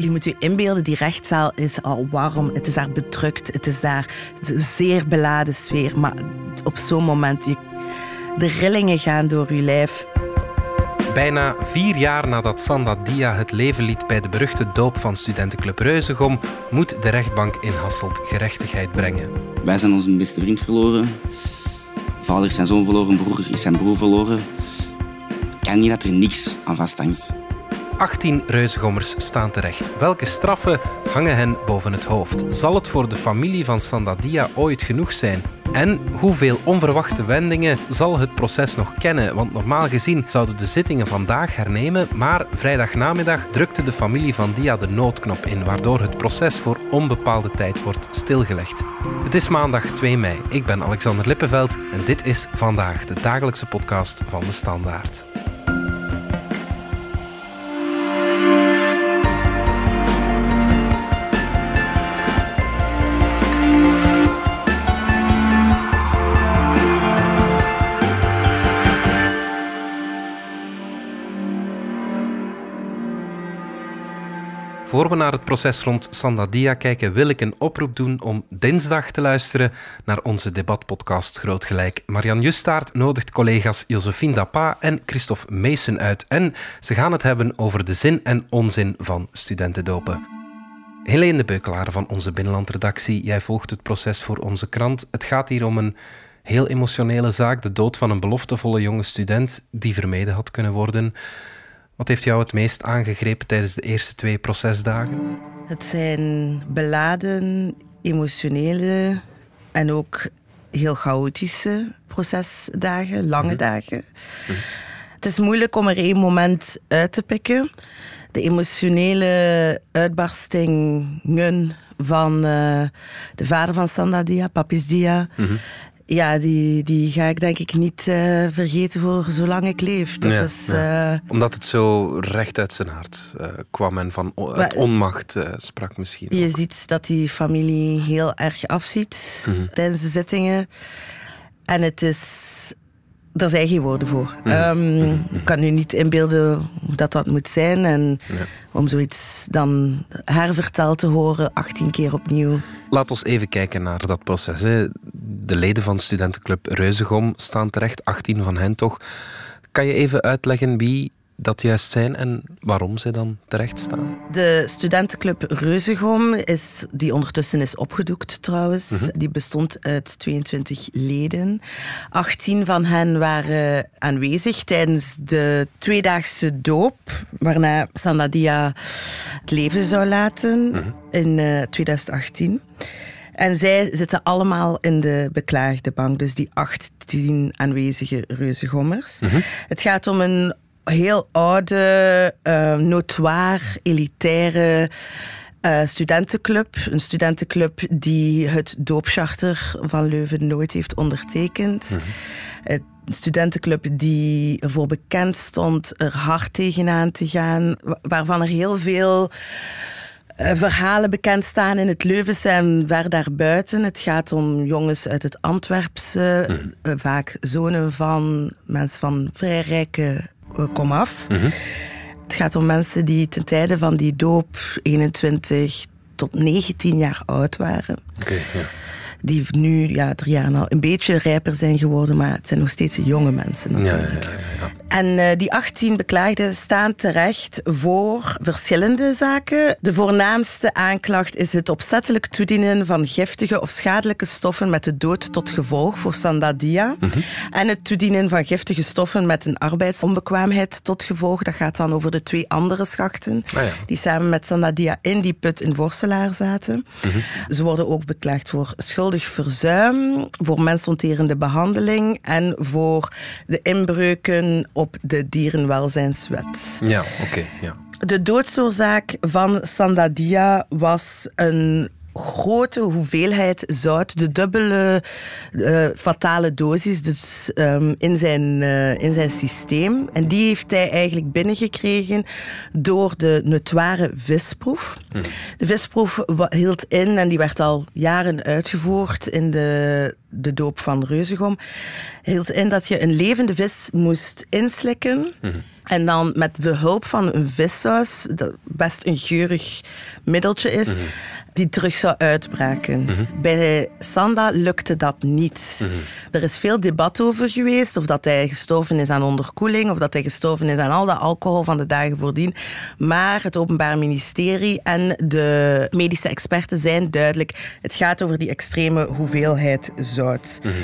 Je moet je inbeelden, die rechtszaal is al warm. Het is daar bedrukt. Het is daar een zeer beladen sfeer. Maar op zo'n moment, je, de rillingen gaan door je lijf. Bijna vier jaar nadat Sanda Dia het leven liet bij de beruchte doop van studentenclub Reuzegom, moet de rechtbank in Hasselt gerechtigheid brengen. Wij zijn onze beste vriend verloren. Vader is zijn zoon verloren, broer is zijn broer verloren. Ik kan niet dat er niks aan vasthangt. 18 reuzegommers staan terecht. Welke straffen hangen hen boven het hoofd? Zal het voor de familie van Sandadia ooit genoeg zijn? En hoeveel onverwachte wendingen zal het proces nog kennen? Want normaal gezien zouden de zittingen vandaag hernemen, maar vrijdagnamiddag drukte de familie van Dia de noodknop in, waardoor het proces voor onbepaalde tijd wordt stilgelegd. Het is maandag 2 mei. Ik ben Alexander Lippenveld en dit is vandaag de dagelijkse podcast van de Standaard. Voor we naar het proces rond Sandadia kijken, wil ik een oproep doen om dinsdag te luisteren naar onze debatpodcast Groot Gelijk. Marian Justaart nodigt collega's Josephine Dapa en Christophe Meesen uit. En ze gaan het hebben over de zin en onzin van studentendopen. Helene de Beukelaar van onze binnenlandredactie, jij volgt het proces voor onze krant. Het gaat hier om een heel emotionele zaak, de dood van een beloftevolle jonge student die vermeden had kunnen worden. Wat heeft jou het meest aangegrepen tijdens de eerste twee procesdagen? Het zijn beladen, emotionele en ook heel chaotische procesdagen, lange mhm. dagen. Mhm. Het is moeilijk om er één moment uit te pikken. De emotionele uitbarstingen van uh, de vader van Sandadia, Papis Dia, mm ja, die, die ga ik denk ik niet uh, vergeten voor zolang ik leef. Dat is, ja. uh, Omdat het zo recht uit zijn hart uh, kwam en van het onmacht sprak misschien. Je ziet dat die familie heel erg afziet mm -hmm. tijdens de zittingen. En het is daar zijn geen woorden voor. Mm. Um, ik kan nu niet inbeelden hoe dat, dat moet zijn. En ja. om zoiets dan herverteld te horen, 18 keer opnieuw. Laat ons even kijken naar dat proces. Hè. De leden van studentenclub Reuzegom staan terecht, 18 van hen toch. Kan je even uitleggen wie dat juist zijn en waarom ze dan terecht staan? De studentenclub Reuzegom, is, die ondertussen is opgedoekt trouwens, mhm. die bestond uit 22 leden. 18 van hen waren aanwezig tijdens de tweedaagse doop, waarna Sanadia het leven zou laten mhm. in uh, eh, 2018. En zij zitten allemaal in de beklaagde bank, dus die 18 aanwezige reuzegommers. Mm Het gaat om een heel oude, uh, notoire, elitaire uh, studentenclub. Een studentenclub die het doopcharter van Leuven nooit heeft ondertekend. Mm Een studentenclub die ervoor bekend stond er hard tegenaan te gaan. Waarvan er heel veel verhalen bekend staan in het Leuvense en ver daarbuiten. Het gaat om jongens uit het Antwerpse, mm vaak zonen van mensen van vrij rijke eh, kom af. Mhm. Het gaat om mensen die ten tijde van die doop 21 tot 19 jaar oud waren. Okay, ja die nu ja, drie jaar al een beetje rijper zijn geworden, maar het zijn nog steeds jonge mensen natuurlijk. Ja, ja, en uh, die 18 beklaagden staan terecht voor verschillende zaken. De voornaamste aanklacht is het opzettelijk toedienen van giftige of schadelijke stoffen met de dood tot gevolg voor Sandadia. Mm -hmm. En het toedienen van giftige stoffen met een arbeidsonbekwaamheid tot gevolg. Dat gaat dan over de twee andere schachten ah, die samen met Sandadia in die put in Vorselaar zaten. Mm -hmm. Ze worden ook beklaagd voor schuld verzuim, voor mensonterende behandeling en voor de inbreuken op de dierenwelzijnswet. Ja, oké. ja. De doodsoorzaak van Sandadia was een grote hoeveelheid zout, de dubbele uh, fatale dosis dus, um, in, zijn, uh, in zijn systeem. En die heeft hij eigenlijk binnengekregen door de notoire visproef. De visproef hield in, en die werd al jaren uitgevoerd in de, de doop van Reuzegom, hield in dat je een levende vis moest inslikken. En dan met de hulp van een vissaus, dat best een geurig middeltje is. Die terug zou uitbraken. Bij Sanda lukte dat niet. Mhm. Er is veel debat over geweest, of dat hij gestorven is aan onderkoeling, of dat hij gestorven is aan al dat alcohol van de dagen voordien. Maar het Openbaar Ministerie en de medische experten zijn duidelijk. Het gaat over die extreme hoeveelheid zout. Mhm.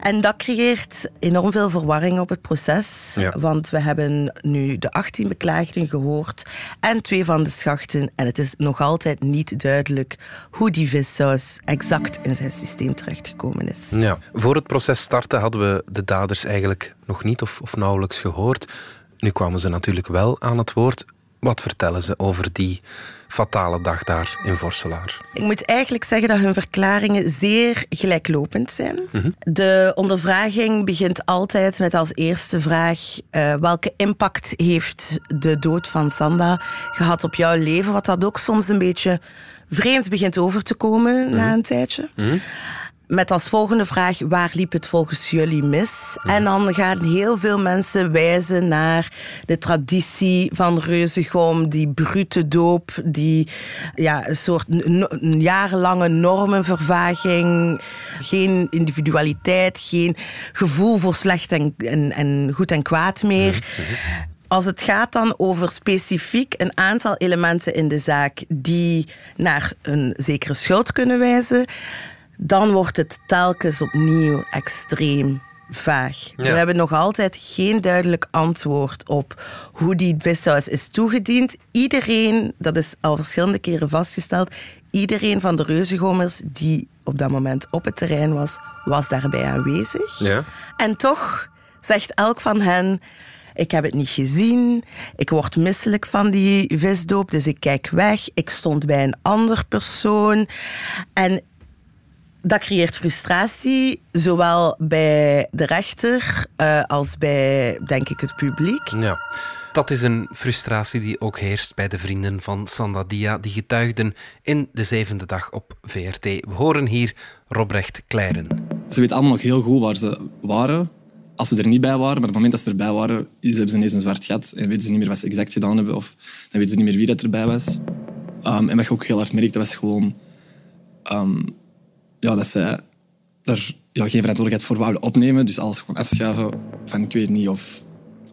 En dat creëert enorm veel verwarring op het proces. Ja. Want we hebben nu de 18 beklaagden gehoord en twee van de schachten. En het is nog altijd niet duidelijk hoe die vissaus exact in zijn systeem terechtgekomen is. Ja. Voor het proces startte hadden we de daders eigenlijk nog niet of, of nauwelijks gehoord. Nu kwamen ze natuurlijk wel aan het woord. Wat vertellen ze over die fatale dag daar in Vorselaar? Ik moet eigenlijk zeggen dat hun verklaringen zeer gelijklopend zijn. De ondervraging begint altijd met als eerste vraag: eh, welke impact heeft de dood van Sanda gehad op jouw leven? Wat dat ook soms een beetje vreemd begint over te komen na een tijdje. Met als volgende vraag, waar liep het volgens jullie mis? En dan gaan heel veel mensen wijzen naar de traditie van Reuzegom, die brute doop, die ja, een soort jarenlange normenvervaging, geen individualiteit, geen gevoel voor slecht en, en, en goed en kwaad meer. Als het gaat dan over specifiek een aantal elementen in de zaak die naar een zekere schuld kunnen wijzen, dan wordt het telkens opnieuw extreem vaag. Ja. We hebben nog altijd geen duidelijk antwoord op hoe die vissaus is toegediend. Iedereen, dat is al verschillende keren vastgesteld, iedereen van de reuzengommers die op dat moment op het terrein was, was daarbij aanwezig. Ja. En toch zegt elk van hen: Ik heb het niet gezien. Ik word misselijk van die visdoop, dus ik kijk weg. Ik stond bij een ander persoon. En dat creëert frustratie, zowel bij de rechter eh, als bij, denk ik, het publiek. Ja. Dat is een frustratie die ook heerst bij de vrienden van Sandadia, die getuigden in de zevende dag op VRT. We horen hier Robrecht Kleijren. Ze weten allemaal nog heel goed waar ze waren. Als ze er niet bij waren, maar op het moment dat ze erbij waren, is- hebben ze ineens een zwart gat. En weten ze niet meer wat ze exact gedaan hebben. Of dan weten ze niet meer wie dat erbij was. Ehm, en wat je ook heel hard merkte, was gewoon... ehm, ja, dat ze er ja, geen verantwoordelijkheid voor wouden opnemen. Dus alles gewoon afschuiven van ik weet niet of...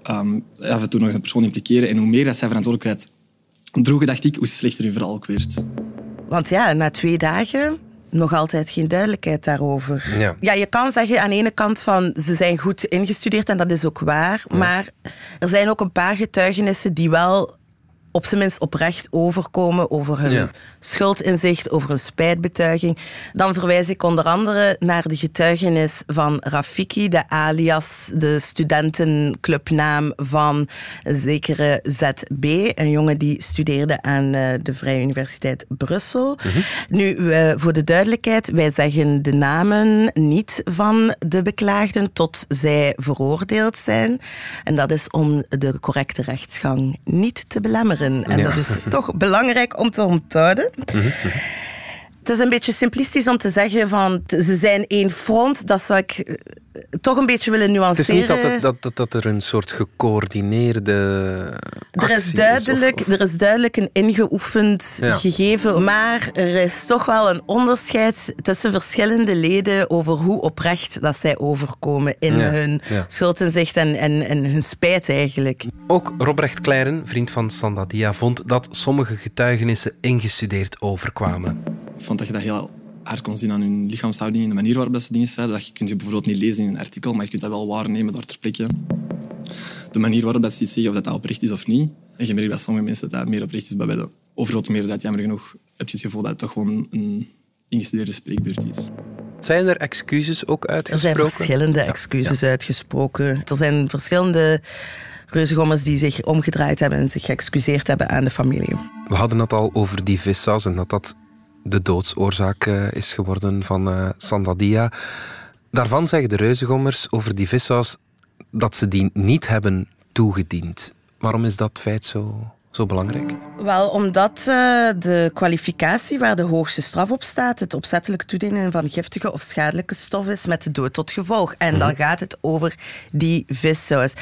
ehm, af en toe nog een persoon impliceren. En hoe meer dat zij verantwoordelijkheid droegen, dacht ik, hoe slechter hun verhaal ook werd. Want ja, na twee dagen nog altijd geen duidelijkheid daarover. Ja. ja, je kan zeggen aan de ene kant van ze zijn goed ingestudeerd en dat is ook waar. Maar er zijn ook een paar getuigenissen die wel op zijn minst oprecht overkomen over hun Ja. schuldinzicht, over hun spijtbetuiging. Dan verwijs ik onder andere naar de getuigenis van Rafiki, de alias, de studentenclubnaam van een zekere ZB, een jongen die studeerde aan eh, de Vrije Universiteit Brussel. Nu, eh, voor de duidelijkheid, wij zeggen de namen niet van de beklaagden tot zij veroordeeld zijn. En dat is om de correcte rechtsgang niet te belemmeren. En Ja. dat is toch belangrijk om te onthouden. Het is een beetje simplistisch om te zeggen van ze zijn één front. Dat zou ik toch een beetje willen Het is nuanceren. niet dat, het, dat, dat, dat er een soort gecoördineerde Er is, duidelijk, of- of- er is duidelijk een ingeoefend Ja. gegeven, maar er is toch wel een onderscheid tussen verschillende leden over hoe oprecht dat zij overkomen in Ja, hun ja. schuldinzicht en, en, en hun spijt eigenlijk. Ook Robrecht Kleijren, vriend van Sandadia, vond dat sommige getuigenissen ingestudeerd overkwamen. Ik vond dat je dat heel hard kon zien aan hun lichaamshouding en de manier waarop dat ze dingen zeiden. Dat je kunt je bijvoorbeeld niet lezen in een artikel, maar je kunt dat wel waarnemen daar ter plekke. De manier waarop dat ze iets zeggen, of dat, dat oprecht is of niet. En je merkt bij sommige mensen dat dat meer oprecht is, maar bij de overgrote meerderheid, jammer genoeg, heb je het gevoel dat het toch gewoon een ingestudeerde spreekbeurt is. Zijn er excuses ook Er zijn uitgesproken? verschillende excuses uitgesproken. Er zijn verschillende reuzengommers die zich omgedraaid hebben en zich geëxcuseerd hebben aan de familie. We hadden het al over die vissaus en dat dat de doodsoorzaak eh, is geworden van eh Sandadia. Daarvan zeggen de reuzengommers over die vissaus dat ze die niet hebben toegediend. Waarom is dat feit zo zo belangrijk? Wel, omdat uh, de kwalificatie waar de hoogste straf op staat, het opzettelijk toedienen van giftige of schadelijke stof is met de dood tot gevolg. En dan mhm. gaat het over die vissaus.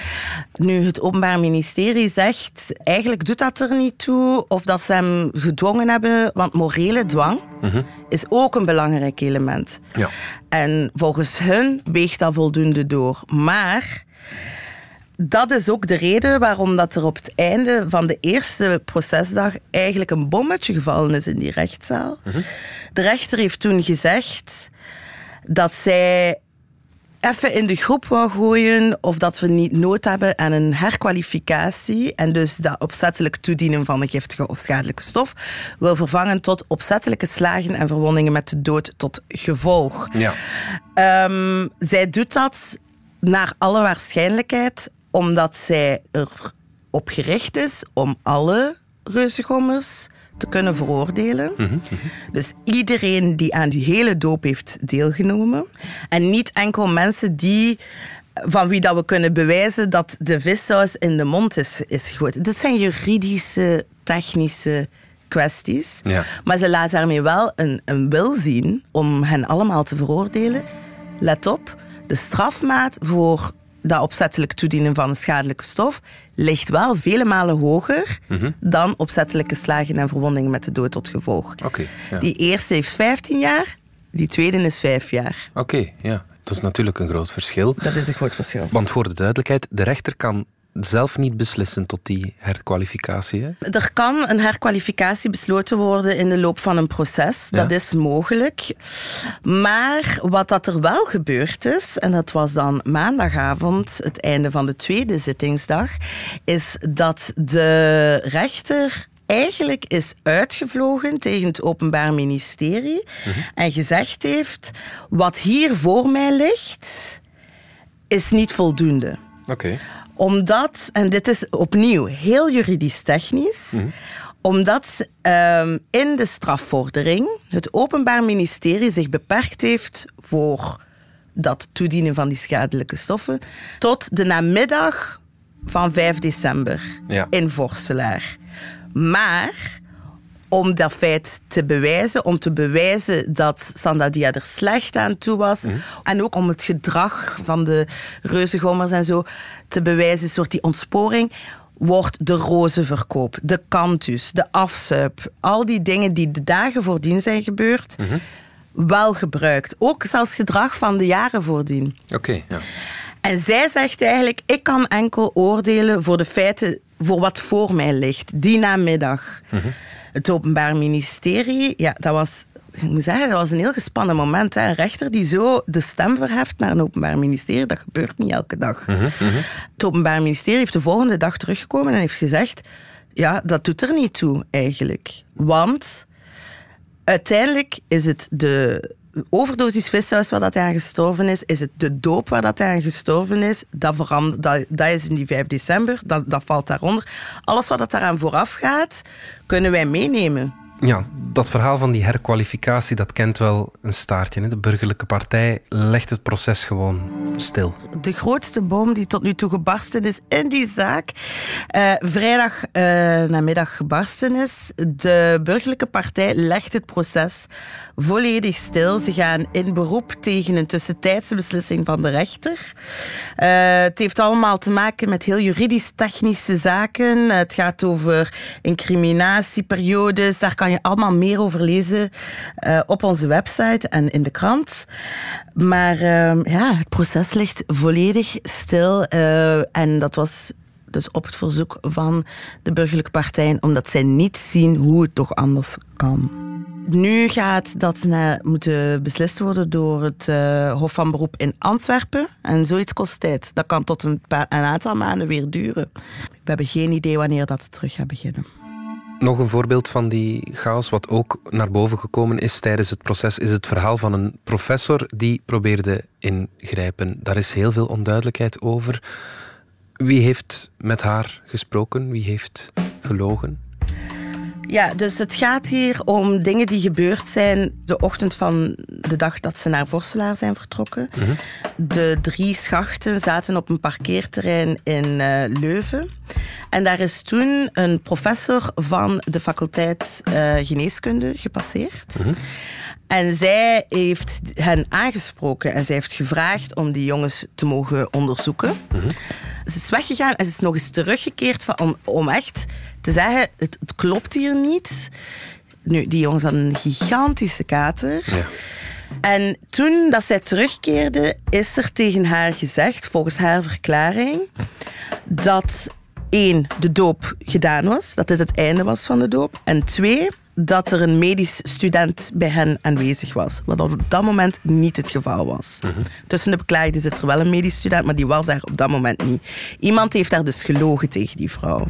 Nu, het Openbaar Ministerie zegt, eigenlijk doet dat er niet toe of dat ze hem gedwongen hebben, want morele dwang mhm. is ook een belangrijk element. Ja. En volgens hun weegt dat voldoende door. Maar dat is ook de reden waarom dat er op het einde van de eerste procesdag eigenlijk een bommetje gevallen is in die rechtszaal. Mhm. De rechter heeft toen gezegd dat zij even in de groep wou gooien of dat we niet nood hebben aan een herkwalificatie en dus dat opzettelijk toedienen van een giftige of schadelijke stof wil vervangen tot opzettelijke slagen en verwondingen met de dood tot gevolg. Ja. Ehm, zij doet dat naar alle waarschijnlijkheid omdat zij erop gericht is om alle reuzengommers te kunnen veroordelen. Mhm, mhm. Dus iedereen die aan die hele doop heeft deelgenomen. En niet enkel mensen die van wie dat we kunnen bewijzen dat de vissaus in de mond is, is gegooid. Dit zijn juridische, technische kwesties. Ja. Maar ze laat daarmee wel een, een wil zien om hen allemaal te veroordelen. Let op, de strafmaat voor dat opzettelijk toedienen van een schadelijke stof ligt wel vele malen hoger mhm. dan opzettelijke slagen en verwondingen met de dood tot gevolg. ja. Die eerste heeft 15 jaar, die tweede is 5 jaar. Oké, ja. Dat is natuurlijk een groot verschil. Dat is een groot verschil. Want voor de duidelijkheid, de rechter kan zelf niet beslissen tot die herkwalificatie. Hè? Er kan een herkwalificatie besloten worden in de loop van een proces. Dat is mogelijk. Maar wat dat er wel gebeurd is, en dat was dan maandagavond, het einde van de tweede zittingsdag, is dat de rechter eigenlijk is uitgevlogen tegen het Openbaar Ministerie mhm. en gezegd heeft: wat hier voor mij ligt, is niet voldoende. Oké omdat, en dit is opnieuw heel juridisch technisch, mhm. omdat ehm, in de strafvordering het Openbaar Ministerie zich beperkt heeft voor dat toedienen van die schadelijke stoffen tot de namiddag van 5 december in Vorselaar. Maar om dat feit te bewijzen, om te bewijzen dat Sandadia er slecht aan toe was. Mhm. En ook om het gedrag van de reuzengommers en zo te bewijzen, soort die ontsporing wordt de rozenverkoop, de kantus, de afzuip, al die dingen die de dagen voordien zijn gebeurd, mhm. wel gebruikt. Ook zelfs gedrag van de jaren voordien. Oké, ja. En zij zegt eigenlijk, ik kan enkel oordelen voor de feiten, voor wat voor mij ligt, die namiddag. Mm het Openbaar Ministerie, ja, dat was ik moet zeggen, dat was een heel gespannen moment. Hè. Een rechter die zo de stem verheft naar een openbaar ministerie, dat gebeurt niet elke dag. Mhm, mhm. Het openbaar ministerie heeft de volgende dag teruggekomen en heeft gezegd, ja, dat doet er niet toe eigenlijk. Want uiteindelijk is het de overdosis vissaus waar dat hij aan gestorven is, is het de doop waar dat hij aan gestorven is, dat, dat, dat is in die 5 december, dat, dat valt daaronder. Alles wat dat daaraan vooraf gaat, kunnen wij meenemen. Ja, dat verhaal van die herkwalificatie, dat kent wel een staartje. Hè? De burgerlijke partij legt het proces gewoon stil. De grootste boom die tot nu toe gebarsten is in die zaak, uh, vrijdag uh, namiddag gebarsten is. De burgerlijke partij legt het proces volledig stil. Ze gaan in beroep tegen een tussentijdse beslissing van de rechter. Uh, het heeft allemaal te maken met heel juridisch-technische zaken. Het gaat over incriminatieperiodes. Daar kan je allemaal meer over lezen uh, op onze website en in de krant. Maar uh, ja, het proces ligt volledig stil. en dat was dus op het verzoek van de burgerlijke partijen, omdat zij niet zien hoe het toch anders kan. Nu gaat dat moeten beslist worden door het Hof van Beroep in Antwerpen. En zoiets kost tijd. Dat kan tot een, paar, een aantal maanden weer duren. We hebben geen idee wanneer dat terug gaat beginnen. Nog een voorbeeld van die chaos, wat ook naar boven gekomen is tijdens het proces, is het verhaal van een professor die probeerde ingrijpen. Daar is heel veel onduidelijkheid over. Wie heeft met haar gesproken? Wie heeft gelogen? Ja, dus het gaat hier om dingen die gebeurd zijn de ochtend van de dag dat ze naar Vorselaar zijn vertrokken. Mhm. De drie schachten zaten op een parkeerterrein in uh, Leuven. En daar is toen een professor van de faculteit uh, geneeskunde gepasseerd. Mhm. En zij heeft hen aangesproken en zij heeft gevraagd om die jongens te mogen onderzoeken. Ze is weggegaan en ze is nog eens teruggekeerd van, om, om echt te zeggen: het, het klopt hier niet. Nu, die jongens hadden een gigantische kater. Ja. En toen dat zij terugkeerde, is er tegen haar gezegd, volgens haar verklaring, dat één, de doop gedaan was, dat dit het einde was van de doop. En twee, dat er een medisch student bij hen aanwezig was. Wat op dat moment niet het geval was. Tussen de beklaagden zit er wel een medisch student, maar die was daar op dat moment niet. Iemand heeft daar dus gelogen tegen die vrouw.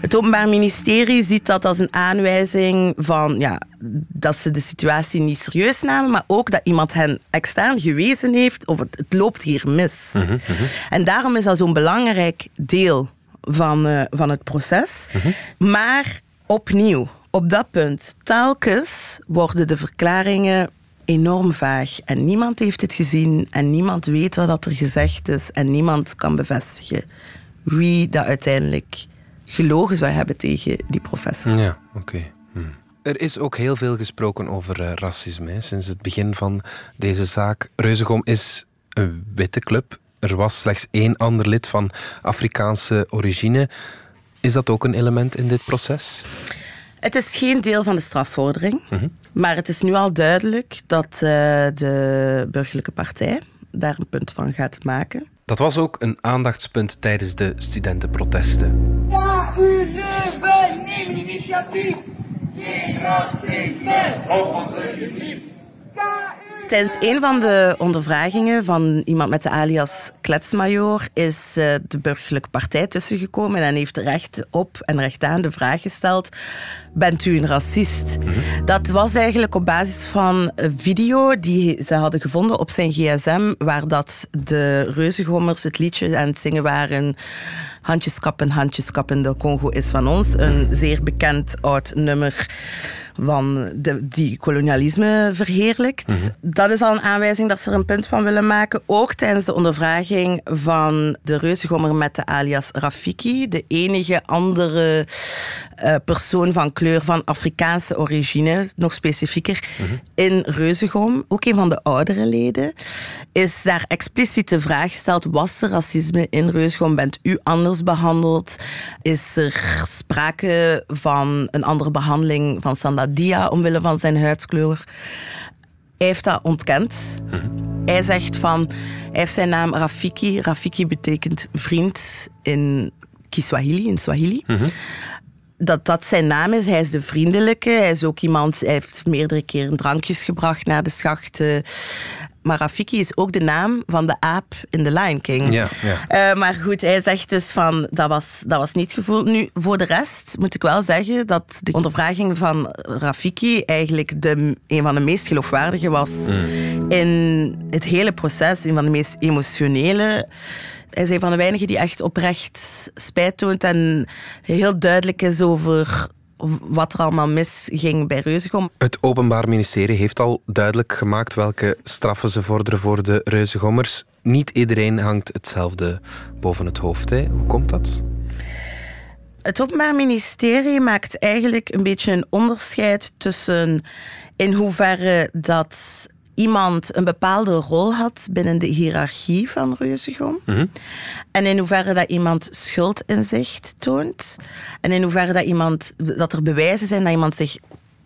Het Openbaar Ministerie ziet dat als een aanwijzing van ja, dat ze de situatie niet serieus namen, maar ook dat iemand hen extern gewezen heeft op het, het loopt hier mis. En daarom is dat zo'n belangrijk deel van, eh, van het proces. Maar opnieuw, op dat punt, telkens worden de verklaringen enorm vaag. En niemand heeft het gezien en niemand weet wat er gezegd is en niemand kan bevestigen wie dat uiteindelijk gelogen zou hebben tegen die professor. Ja, oké. Hm. Er is ook heel veel gesproken over eh, racisme sinds het begin van deze zaak. Reuzegom is een witte club. Er was slechts één ander lid van Afrikaanse origine. Is dat ook een element in dit proces? Het is geen deel van de strafvordering, Mhm. maar het is nu al duidelijk dat eh, de burgerlijke partij daar een punt van gaat maken. Dat was ook een aandachtspunt tijdens de studentenprotesten. Neem initiatief. Geen racisme. Op onze geliefd. Tijdens een van de ondervragingen van iemand met de alias Kletsmajor is eh, de burgerlijke partij tussengekomen en heeft rechtop en recht aan de vraag gesteld: Bent u een racist? Dat was eigenlijk op basis van een video die ze hadden gevonden op zijn gsm, waar dat de reuzengommers het liedje aan het zingen waren. Handjes kappen, handjes kappen, de Congo is van ons. Een zeer bekend oud nummer van de, die kolonialisme verheerlijkt. Dat is al een aanwijzing dat ze er een punt van willen maken. Ook tijdens de ondervraging van de reuzegommer met de alias Rafiki, de enige andere eh, persoon van kleur van Afrikaanse origine, nog specifieker, in Reuzegom, ook een van de oudere leden, is daar expliciet de vraag gesteld, was er racisme in Reuzegom? Bent u anders behandeld? Is er sprake van een andere behandeling van Sandadia omwille van zijn huidskleur? Hij heeft dat ontkend. Hij zegt van, hij heeft zijn naam Rafiki. Rafiki betekent vriend in Kiswahili, in Swahili dat dat zijn naam is. Hij is de vriendelijke. Hij is ook iemand... Hij heeft meerdere keren drankjes gebracht naar de schachten. Maar Rafiki is ook de naam van de aap in The Lion King. Ja, ja. Eh, maar goed, hij zegt dus van... Dat was, dat was niet gevoeld. Nu, voor de rest moet ik wel zeggen dat de ondervraging van Rafiki eigenlijk de, een van de meest geloofwaardige was in het hele proces. Een van de meest emotionele... Hij is een van de weinigen die echt oprecht spijt toont en heel duidelijk is over wat er allemaal misging bij Reuzegom. Het Openbaar Ministerie heeft al duidelijk gemaakt welke straffen ze vorderen voor de reuzegommers. Niet iedereen hangt hetzelfde boven het hoofd. Hè. Hoe komt dat? Het Openbaar Ministerie maakt eigenlijk een beetje een onderscheid tussen in hoeverre dat iemand een bepaalde rol had binnen de hiërarchie van Reuzegom. En in hoeverre dat iemand schuldinzicht toont. En in hoeverre dat, iemand, dat er bewijzen zijn dat iemand zich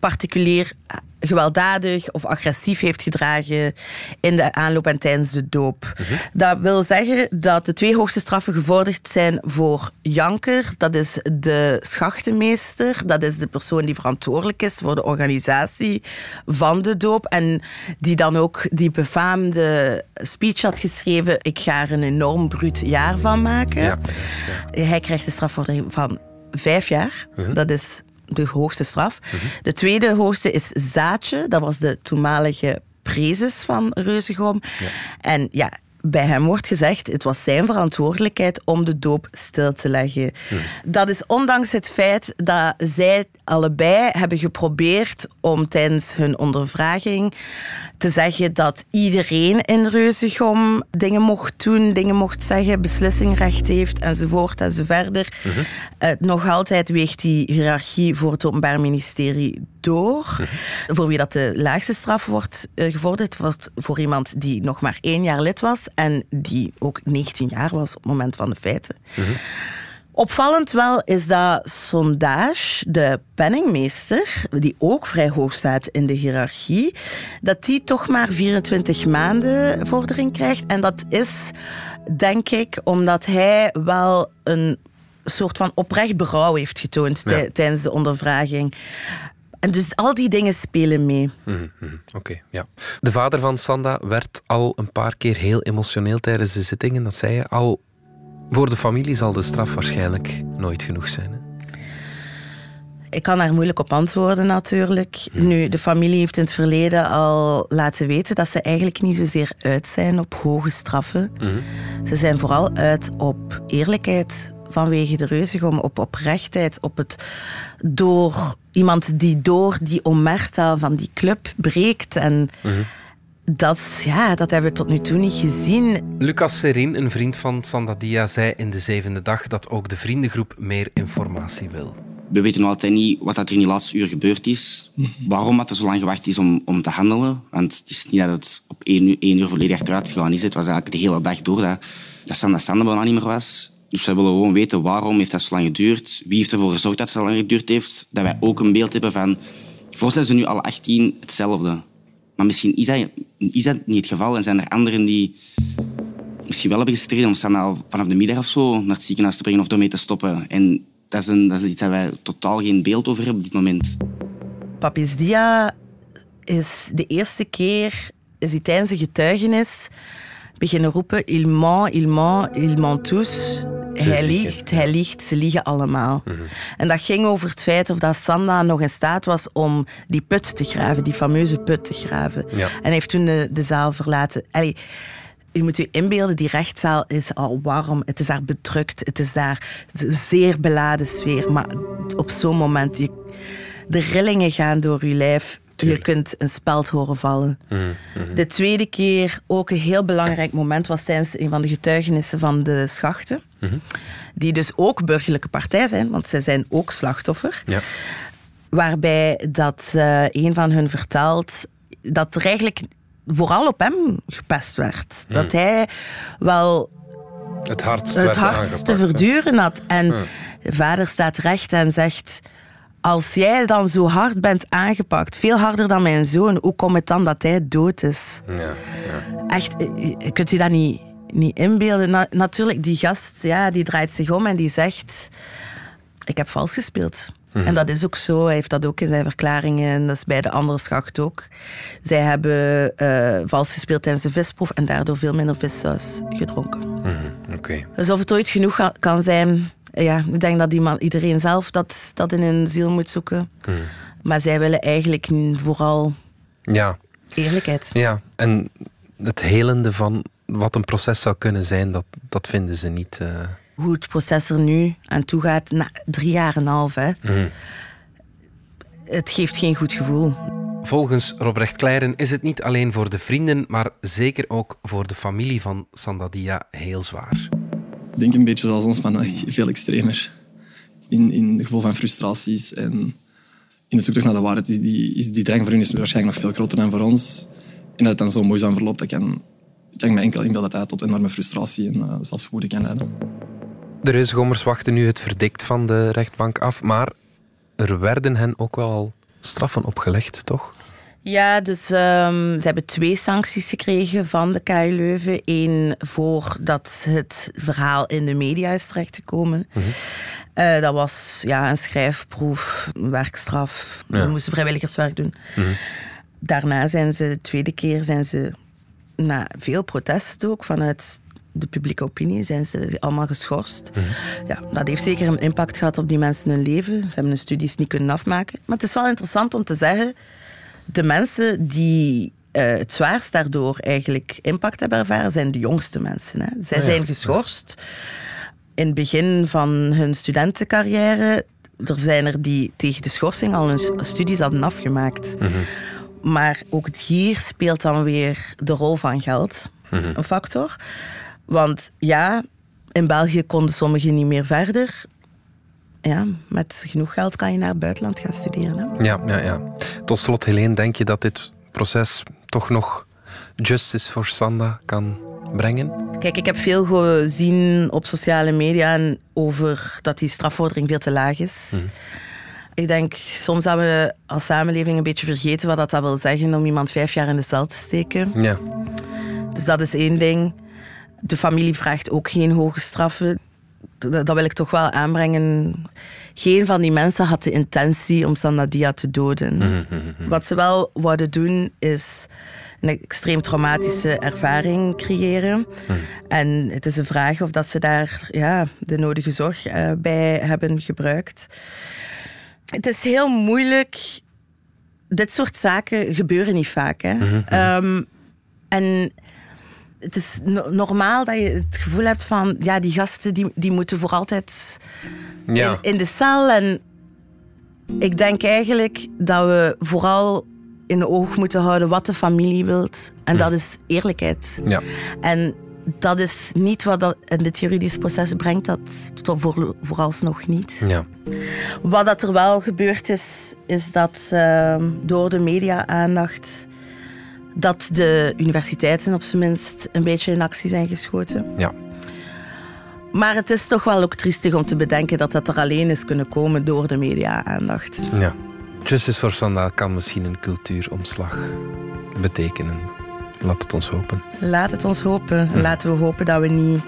particulier gewelddadig of agressief heeft gedragen in de aanloop en tijdens de doop. Dat wil zeggen dat de twee hoogste straffen gevorderd zijn voor Janker. Dat is de schachtenmeester. Dat is de persoon die verantwoordelijk is voor de organisatie van de doop. En die dan ook die befaamde speech had geschreven. Ik ga er een enorm bruut jaar van maken. ja. Hij krijgt een strafvordering van vijf jaar. Dat is de hoogste straf. De tweede hoogste is Zaatje. Dat was de toenmalige prezes van Reuzegom. En ja, bij hem wordt gezegd, het was zijn verantwoordelijkheid om de doop stil te leggen. Dat is ondanks het feit dat zij allebei hebben geprobeerd om tijdens hun ondervraging te zeggen dat iedereen in Reuzegom dingen mocht doen, dingen mocht zeggen, beslissingrecht heeft enzovoort enzoverder. Uh, nog altijd weegt die hiërarchie voor het Openbaar Ministerie door. Voor wie dat de laagste straf wordt uh, gevorderd, was voor iemand die nog maar één jaar lid was en die ook 19 jaar was op het moment van de feiten. Opvallend wel is dat Sondage, de penningmeester, die ook vrij hoog staat in de hiërarchie, dat die toch maar 24 maanden vordering krijgt. En dat is, denk ik, omdat hij wel een soort van oprecht berouw heeft getoond Ja. tijdens de ondervraging. En dus al die dingen spelen mee. Mhm, mhm. Oké, ja. De vader van Sanda werd al een paar keer heel emotioneel tijdens de zittingen. Dat zei je al. Voor de familie zal de straf waarschijnlijk nooit genoeg zijn. Hè? Ik kan daar moeilijk op antwoorden natuurlijk. Nu, de familie heeft in het verleden al laten weten dat ze eigenlijk niet zozeer uit zijn op hoge straffen. Ze zijn vooral uit op eerlijkheid vanwege de reuzegom, op oprechtheid, op het door iemand die door die omerta van die club breekt. En dat, ja, dat hebben we tot nu toe niet gezien. Lucas Serin, een vriend van Sandadia, zei in de zevende dag dat ook de vriendengroep meer informatie wil. We weten nog altijd niet wat dat er in die laatste uur gebeurd is. Waarom dat er zo lang gewacht is om, om te handelen. Want het is niet dat het op één uur, één uur volledig achteruit gegaan is. Het was eigenlijk de hele dag door dat, dat Sanda bijna niet meer was. Dus we willen gewoon weten waarom heeft dat zo lang geduurd. Wie heeft ervoor gezorgd dat het zo lang geduurd heeft. Dat wij ook een beeld hebben van... Voor zijn ze nu alle 18 hetzelfde. Maar misschien is dat, is niet het geval. En zijn er anderen die misschien wel hebben gestreden om Sanda al vanaf de middag of zo naar het ziekenhuis te brengen of ermee te stoppen. En dat is, een, dat is iets waar wij totaal geen beeld over hebben op dit moment. Papis Dia is de eerste keer is hij tijdens een getuigenis beginnen roepen il ment, il ment, il ment tous. Hij liegt, hij liegt, ze liegen allemaal. En dat ging over het feit of dat Sanda nog in staat was om die put te graven, die fameuze put te graven. Ja. En hij heeft toen de, de zaal verlaten. Allee, je moet je inbeelden, die rechtszaal is al warm. Het is daar bedrukt. Het is daar een zeer beladen sfeer. Maar op zo'n moment, je, de rillingen gaan door je lijf. Je kunt een speld horen vallen. De tweede keer, ook een heel belangrijk moment, was tijdens een van de getuigenissen van de schachten. Die dus ook burgerlijke partij zijn, want zij zijn ook slachtoffer. Ja. Waarbij dat eh, een van hun vertelt dat er eigenlijk vooral op hem gepest werd. Dat hij wel Het hardst het hardst te verduren had. En de vader staat recht en zegt... Als jij dan zo hard bent aangepakt, veel harder dan mijn zoon, hoe komt het dan dat hij dood is? Ja, ja. Echt, eh, je kunt je dat niet, niet inbeelden. Na- natuurlijk, die gast ja, die draait zich om en die zegt... Ik heb vals gespeeld. En dat is ook zo. Hij heeft dat ook in zijn verklaringen. En dat is bij de andere schacht ook. Zij hebben eh, vals gespeeld tijdens de visproef en daardoor veel minder vissaus gedronken. Mhm, Oké. Dus of het ooit genoeg kan zijn, ja, ik denk dat die man, iedereen zelf dat, dat in hun ziel moet zoeken. Maar zij willen eigenlijk vooral Ja, eerlijkheid. ja. En het helende van wat een proces zou kunnen zijn, dat, dat vinden ze niet. eh. Hoe het proces er nu aan toe gaat, na drie jaar en een half, hè. het geeft geen goed gevoel. Volgens Robrecht Kleijren is het niet alleen voor de vrienden, maar zeker ook voor de familie van Sandadia heel zwaar. Denk een beetje zoals ons, maar nog veel extremer. In, in het gevoel van frustraties en in de zoektocht naar de waarheid. Die, is, die drang voor hun is waarschijnlijk nog veel groter dan voor ons. En dat het dan zo moeizaam verloopt, dat kan, kan ik me enkel inbeelden dat dat tot enorme frustratie en uh, zelfs woede kan leiden. De Reuzegommers wachten nu het verdict van de rechtbank af, maar er werden hen ook wel al straffen opgelegd, toch? Ja, dus ehm, ze hebben twee sancties gekregen van de KU Leuven. Eén voordat het verhaal in de media is terechtgekomen. Eh, dat was ja, een schrijfproef, een werkstraf. Ja. We moesten vrijwilligerswerk doen. Daarna zijn ze, de tweede keer, zijn ze na veel protest ook vanuit de publieke opinie, zijn ze allemaal geschorst. Ja, dat heeft zeker een impact gehad op die mensen hun leven. Ze hebben hun studies niet kunnen afmaken. Maar het is wel interessant om te zeggen de mensen die eh, het zwaarst daardoor eigenlijk impact hebben ervaren, zijn de jongste mensen. Hè. Zij Ah ja, zijn geschorst in het begin van hun studentencarrière. Er zijn er die tegen de schorsing al hun studies hadden afgemaakt. Maar ook hier speelt dan weer de rol van geld een factor. Want ja, in België konden sommigen niet meer verder. Ja, met genoeg geld kan je naar het buitenland gaan studeren. Hè? Ja, ja, ja. Tot slot, Helene, denk je dat dit proces toch nog justice voor Sanda kan brengen? Kijk, ik heb veel gezien op sociale media en over dat die strafvordering veel te laag is. Ik denk soms dat we als samenleving een beetje vergeten wat dat, dat wil zeggen om iemand vijf jaar in de cel te steken. Ja. Dus dat is één ding. De familie vraagt ook geen hoge straffen. Dat wil ik toch wel aanbrengen. Geen van die mensen had de intentie om Sandadia te doden. Wat ze wel wouden doen, is een extreem traumatische ervaring creëren. En het is een vraag of dat ze daar ja, de nodige zorg eh, bij hebben gebruikt. Het is heel moeilijk. Dit soort zaken gebeuren niet vaak. Hè? Ehm, en het is no- normaal dat je het gevoel hebt van... Ja, die gasten die, die moeten voor altijd Ja. in, in de cel. En ik denk eigenlijk dat we vooral in de oog moeten houden wat de familie wilt. En dat is eerlijkheid. ja. En dat is niet wat dat in dit juridisch proces brengt. Dat tot voor, vooralsnog niet. ja. Wat dat er wel gebeurd is, is dat ehm, door de media-aandacht dat de universiteiten op zijn minst een beetje in actie zijn geschoten. ja. Maar het is toch wel ook triestig om te bedenken dat dat er alleen is kunnen komen door de media-aandacht. Ja. Justice for Sanda kan misschien een cultuuromslag betekenen. Laat het ons hopen. Laat het ons hopen. Laten we hopen dat we niet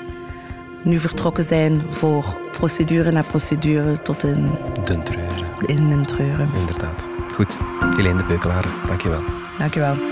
nu vertrokken zijn voor procedure na procedure tot in, Dun treuren, in een treuren. inderdaad. Goed. Helene de Beukelaar, dankjewel. Dankjewel.